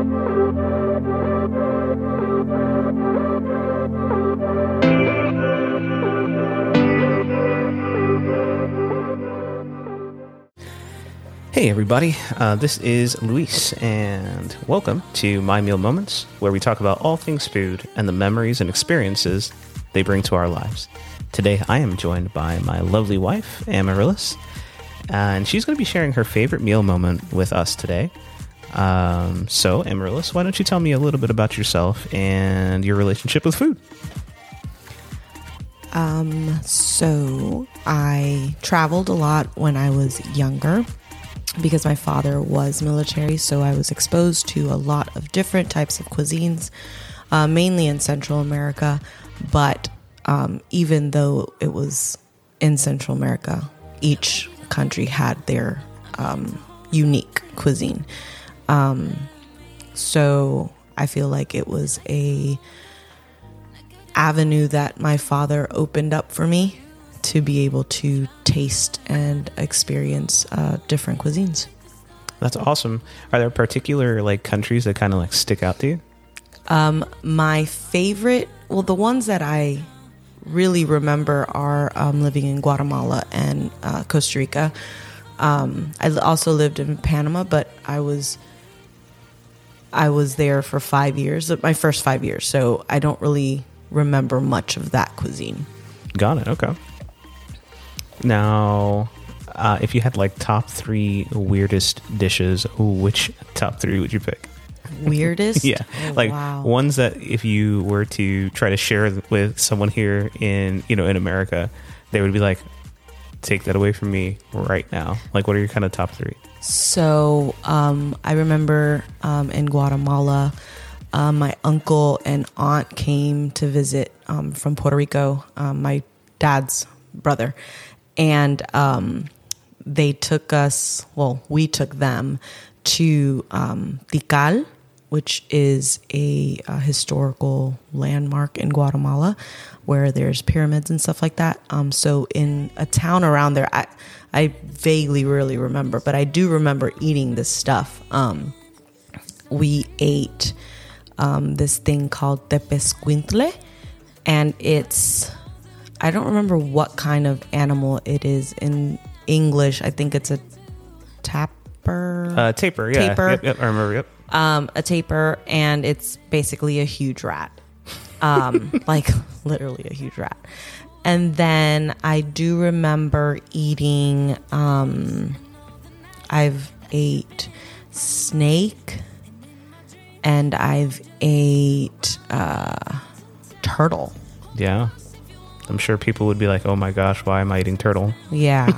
Hey, everybody. Uh, this is Luis, and welcome to My Meal Moments, where we talk about all things food and the memories and experiences they bring to our lives. Today, I am joined by my lovely wife, Amaryllis, and she's going to be sharing her favorite meal moment with us today. Um, so, Amaryllis, why don't you tell me a little bit about yourself and your relationship with food? Um, so I traveled a lot when I was younger because my father was military, so I was exposed to a lot of different types of cuisines, uh, mainly in Central America. But um, even though it was in Central America, each country had their um, unique cuisine. Um, so I feel like it was a avenue that my father opened up for me to be able to taste and experience uh, different cuisines. That's awesome. Are there particular like countries that kind of like stick out to you? Um, my favorite, well, the ones that I really remember are um, living in Guatemala and uh, Costa Rica. Um, I also lived in Panama, but I was I was there for five years, my first five years, so I don't really remember much of that cuisine. Got it. Okay. Now, uh, if you had like top three weirdest dishes, which top three would you pick? Weirdest? yeah, Oh, like wow. ones that if you were to try to share with someone here in you know in America, they would be like, "Take that away from me right now." Like, what are your kind of top three? So um, I remember um, in Guatemala, um, my uncle and aunt came to visit um, from Puerto Rico, um, my dad's brother, and um, they took us. Well, we took them to um, Tikal, which is a, uh historical landmark in Guatemala, where there's pyramids and stuff like that. Um, so in a town around there, I I vaguely really remember, but I do remember eating this stuff. Um, we ate um, this thing called tepescuintle, and it's I don't remember what kind of animal it is in English. I think it's a tapir, Uh, taper. Yeah. Taper. Yep, yep. I remember. Yep. Um, a taper, and it's basically a huge rat, um, like literally a huge rat. And then I do remember eating. Um, I've ate snake, and I've ate uh, turtle. Yeah. I'm sure people would be like, "Oh my gosh, why am I eating turtle?" Yeah,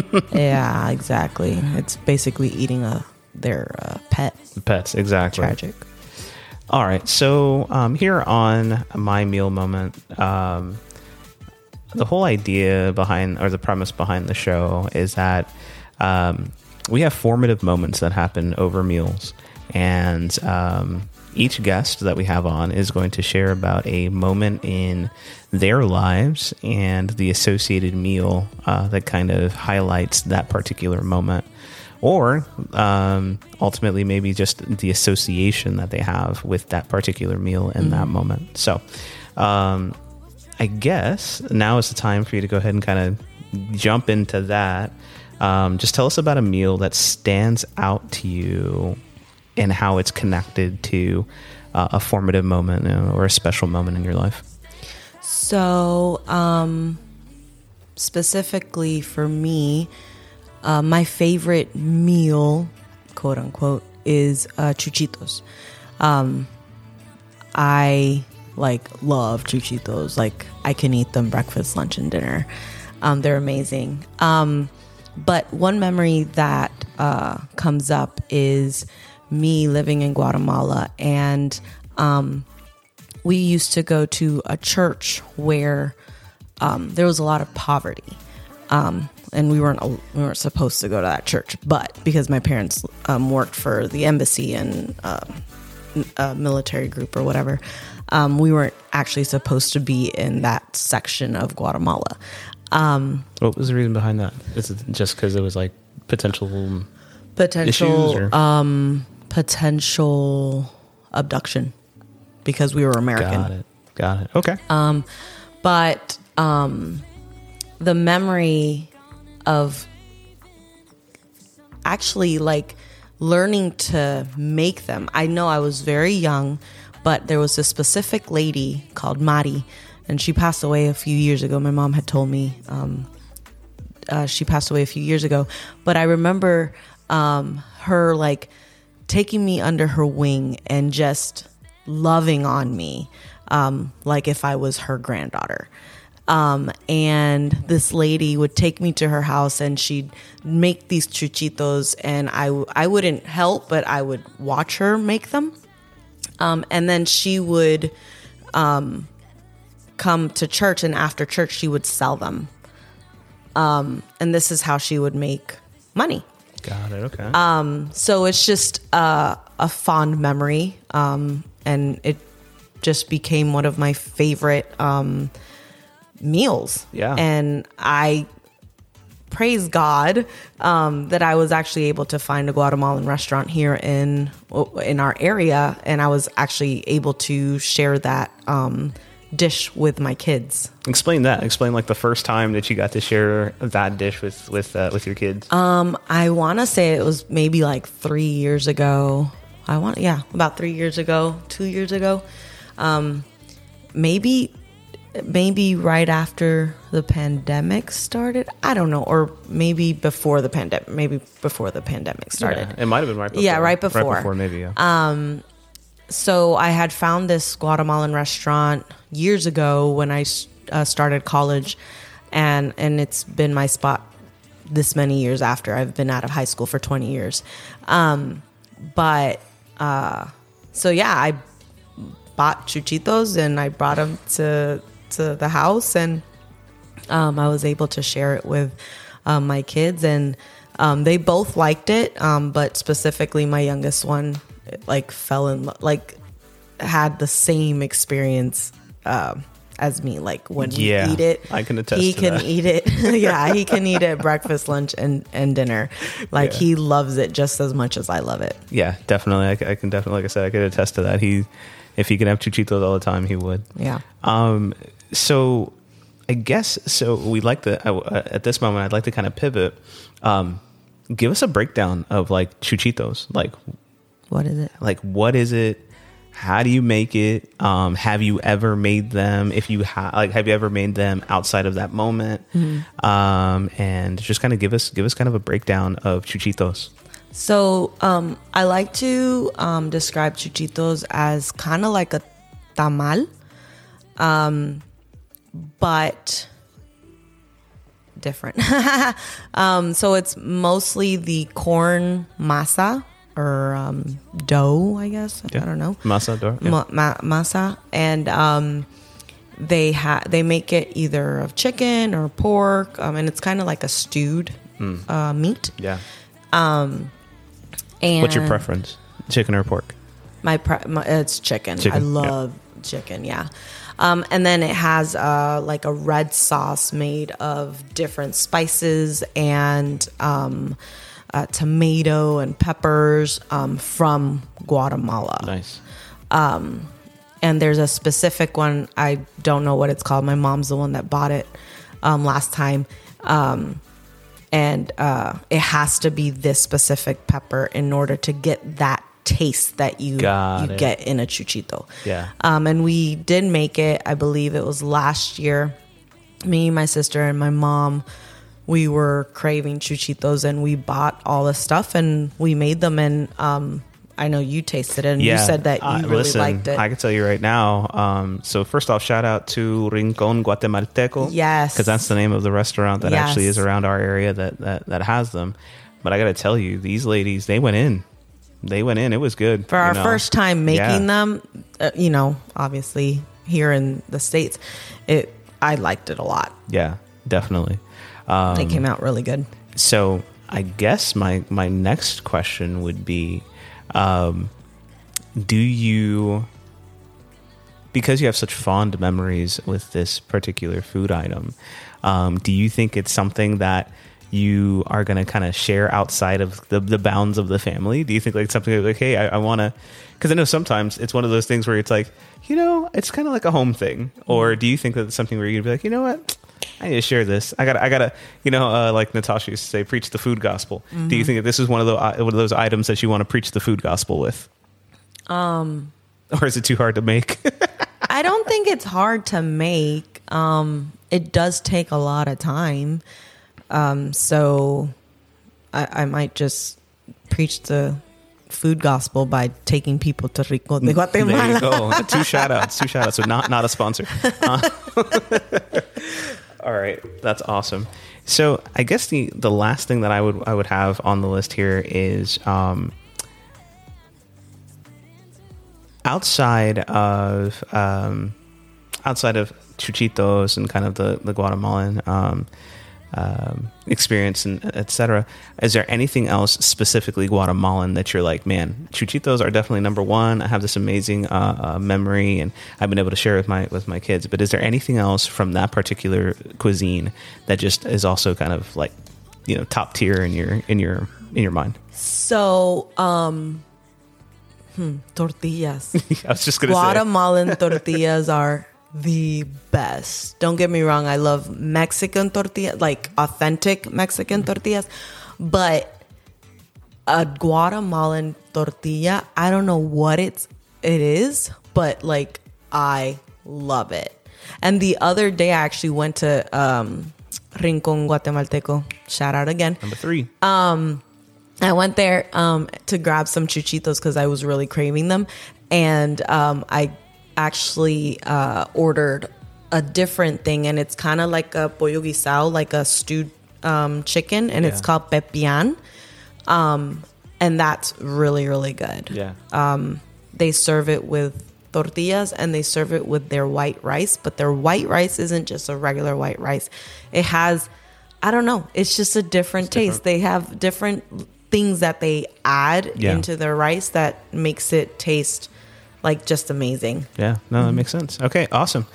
yeah, exactly. It's basically eating a their uh, pet. Pets, exactly. Tragic. All right. So um, here on my meal moment, um, the whole idea behind or the premise behind the show is that um, we have formative moments that happen over meals, and um, each guest that we have on is going to share about a moment in their lives and the associated meal uh, that kind of highlights that particular moment or um, ultimately maybe just the association that they have with that particular meal in that moment. So, um, I guess now is the time for you to go ahead and kind of jump into that. Um, just tell us about a meal that stands out to you and how it's connected to uh, a formative moment or a special moment in your life. So, um, specifically for me, uh, my favorite meal, quote unquote, is uh, chuchitos. Um, I like love chuchitos. Like I can eat them breakfast, lunch, and dinner. Um, they're amazing. Um, but one memory that uh, comes up is me living in Guatemala, and um, we used to go to a church where um, there was a lot of poverty, um, and we weren't we weren't supposed to go to that church, but because my parents um, worked for the embassy and um, a military group or whatever, um, we weren't actually supposed to be in that section of Guatemala. Um, What was the reason behind that? Is it just because it was like potential? potential um, potential abduction because we were American. Got it. Got it. Okay. Um, but um, the memory of actually like learning to make them. I know I was very young, but there was a specific lady called Mari, and she passed away a few years ago. My mom had told me um, uh, she passed away a few years ago, but I remember um, her like taking me under her wing and just loving on me, um, like if I was her granddaughter. Um, and this lady would take me to her house and she'd make these chuchitos and I, I wouldn't help, but I would watch her make them. Um, and then she would um, come to church and after church she would sell them. Um, and this is how she would make money. Got it. Okay. So it's just uh, a fond memory, um, and it just became one of my favorite um, meals. Yeah. and I praise God um, that I was actually able to find a Guatemalan restaurant here in in our area, and I was actually able to share that um, dish with my kids. Explain that. Explain like the first time that you got to share that dish with with uh, with your kids. Um, I want to say it was maybe like three years ago. I want, yeah, about three years ago, two years ago. Um, maybe, maybe right after the pandemic started. I don't know, or maybe before the pandemic. Maybe before the pandemic started. Yeah, it might have been right before. Yeah, right before. Right before, maybe. Yeah. Um, so I had found this Guatemalan restaurant years ago when I uh, started college, and and it's been my spot this many years after I've been out of high school for twenty years. Um, but uh, so yeah, I bought chuchitos and I brought them to to the house, and um, I was able to share it with um, my kids, and um, they both liked it. Um, but specifically, my youngest one, like fell in, lo- like had the same experience um, as me. Like when we Yeah, eat it, I can attest He can that. eat it. yeah, he can eat it breakfast, lunch, and and dinner. Like Yeah. he loves it just as much as I love it. yeah, definitely. I can definitely, like I said, I could attest to that. He, if he could have chuchitos all the time, he would. Yeah. Um, so I guess so. We like to uh, at this moment. I'd like to kind of pivot. Um, give us a breakdown of like chuchitos. Like, What is it? like what is it? How do you make it? Um, have you ever made them? If you have, like, have you ever made them outside of that moment? Um, and just kind of give us give us kind of a breakdown of chuchitos. So um, I like to um, describe chuchitos as kind of like a tamal, um, but different. um, so it's mostly the corn masa or um, dough, I guess. I don't know Masa dough. Yeah. ma- ma- masa, and um, they ha- they make it either of chicken or pork, um, and it's kind of like a stewed uh, meat. yeah. And What's your preference? Chicken or pork? My, pre- my it's chicken. Chicken, I yeah. Chicken. Yeah. Um, and then it has uh, like a red sauce made of different spices and um, uh, tomato and peppers um, from Guatemala. Nice. and there's a specific one i don't know what it's called my mom's the one that bought it um, last time um, and uh, it has to be this specific pepper in order to get that taste that you Got you it. get in a chuchito Yeah. um, and we did make it i believe it was last year me my sister and my mom we were craving chuchitos and we bought all the stuff and we made them and um, i know you tasted it and you said that you Uh, really listen, liked it I can tell you right now. Um, so first off, shout out to Rincon Guatemalteco. Yes. because that's the name of the restaurant that actually is around our area that that that has them. But I got to tell you, these ladies, they went in. They went in. It was good for our know. first time making Yeah. them uh, you know obviously here in the states it i liked it a lot Yeah, definitely. Um, they came out really good So I guess my my next question would be, um, do you, because you have such fond memories with this particular food item, um, do you think it's something that you are going to kind of share outside of the, the bounds of the family? Do you think like something like, hey, I, I want to, because I know sometimes it's one of those things where it's like, you know, it's kind of like a home thing. Or do you think that it's something where you'd be like, you know what? I need to share this. I got, I got to, you know, uh, like Natasha used to say, preach the food gospel. Do you think that this is one of the uh, one of those items that you want to preach the food gospel with? Um, or is it too hard to make? I don't think it's hard to make. Um, it does take a lot of time. Um, so I, I might just preach the food gospel by taking people to Rico de there you go. Two shout outs. Two shout outs. So not not a sponsor. Uh, all right. That's awesome. So I guess the the last thing that I would I would have on the list here is um outside of um outside of chuchitos and kind of the the Guatemalan um um, experience and etc. Is there anything else specifically Guatemalan that you're like, man, chuchitos are definitely number one. I have this amazing uh, uh, memory, and I've been able to share with my with my kids. But is there anything else from that particular cuisine that just is also kind of like, you know, top tier in your in your in your mind? So, um, hmm, tortillas. I was just gonna say. Guatemalan tortillas are the best. Don't get me wrong, I love Mexican tortillas, like authentic Mexican tortillas, but a Guatemalan tortilla, I don't know what it's it is, but like I love it. And the other day I actually went to um Rincon Guatemalteco. Shout out again. Number three. Um I went there um, to grab some chuchitos because I was really craving them, and um, I actually uh, ordered a different thing, and it's kind of like a pollo guisado, like a stewed um, chicken, and it's called pepian, um, and that's really really good. yeah. They serve it with tortillas and they serve it with their white rice, but their white rice isn't just a regular white rice. It has, I don't know, it's just a different taste. different. They have different things that they add Yeah. into their rice that makes it taste like just amazing. Yeah, no, that makes sense. Okay, awesome.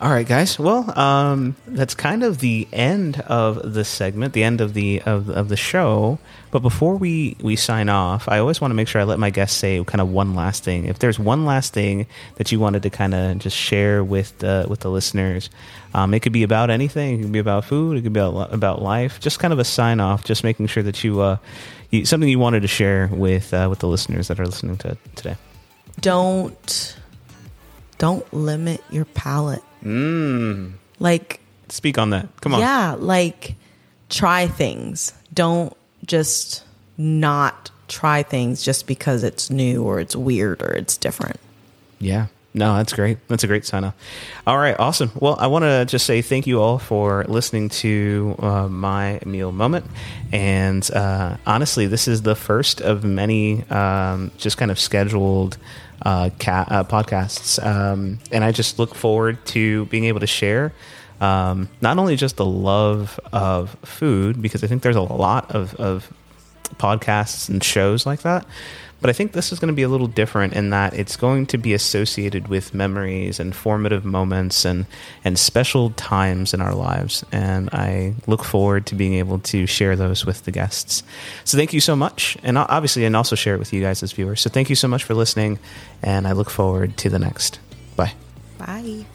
All right, guys. Well, um, that's kind of the end of the segment, the end of the of, of the show. But before we we sign off, I always want to make sure I let my guests say kind of one last thing. If there's one last thing that you wanted to kind of just share with the with the listeners, um, it could be about anything. It could be about food. It could be about, about life. Just kind of a sign off. Just making sure that you, uh, you something you wanted to share with uh, with the listeners that are listening to today. Don't don't limit your palate. Mm. Like Speak on that. Come on. Yeah, like try things. Don't just not try things just because it's new or it's weird or it's different. Yeah. No, that's great. That's a great sign off. All right, awesome. Well, I want to just say thank you all for listening to uh, my meal moment. And uh, honestly, this is the first of many um, just kind of scheduled uh, uh, podcasts. Um, and I just look forward to being able to share um, not only just the love of food, because I think there's a lot of, of podcasts and shows like that. But I think this is going to be a little different in that it's going to be associated with memories and formative moments and, and special times in our lives. And I look forward to being able to share those with the guests. So thank you so much. And obviously, and also share it with you guys as viewers. So thank you so much for listening. And I look forward to the next. Bye. Bye.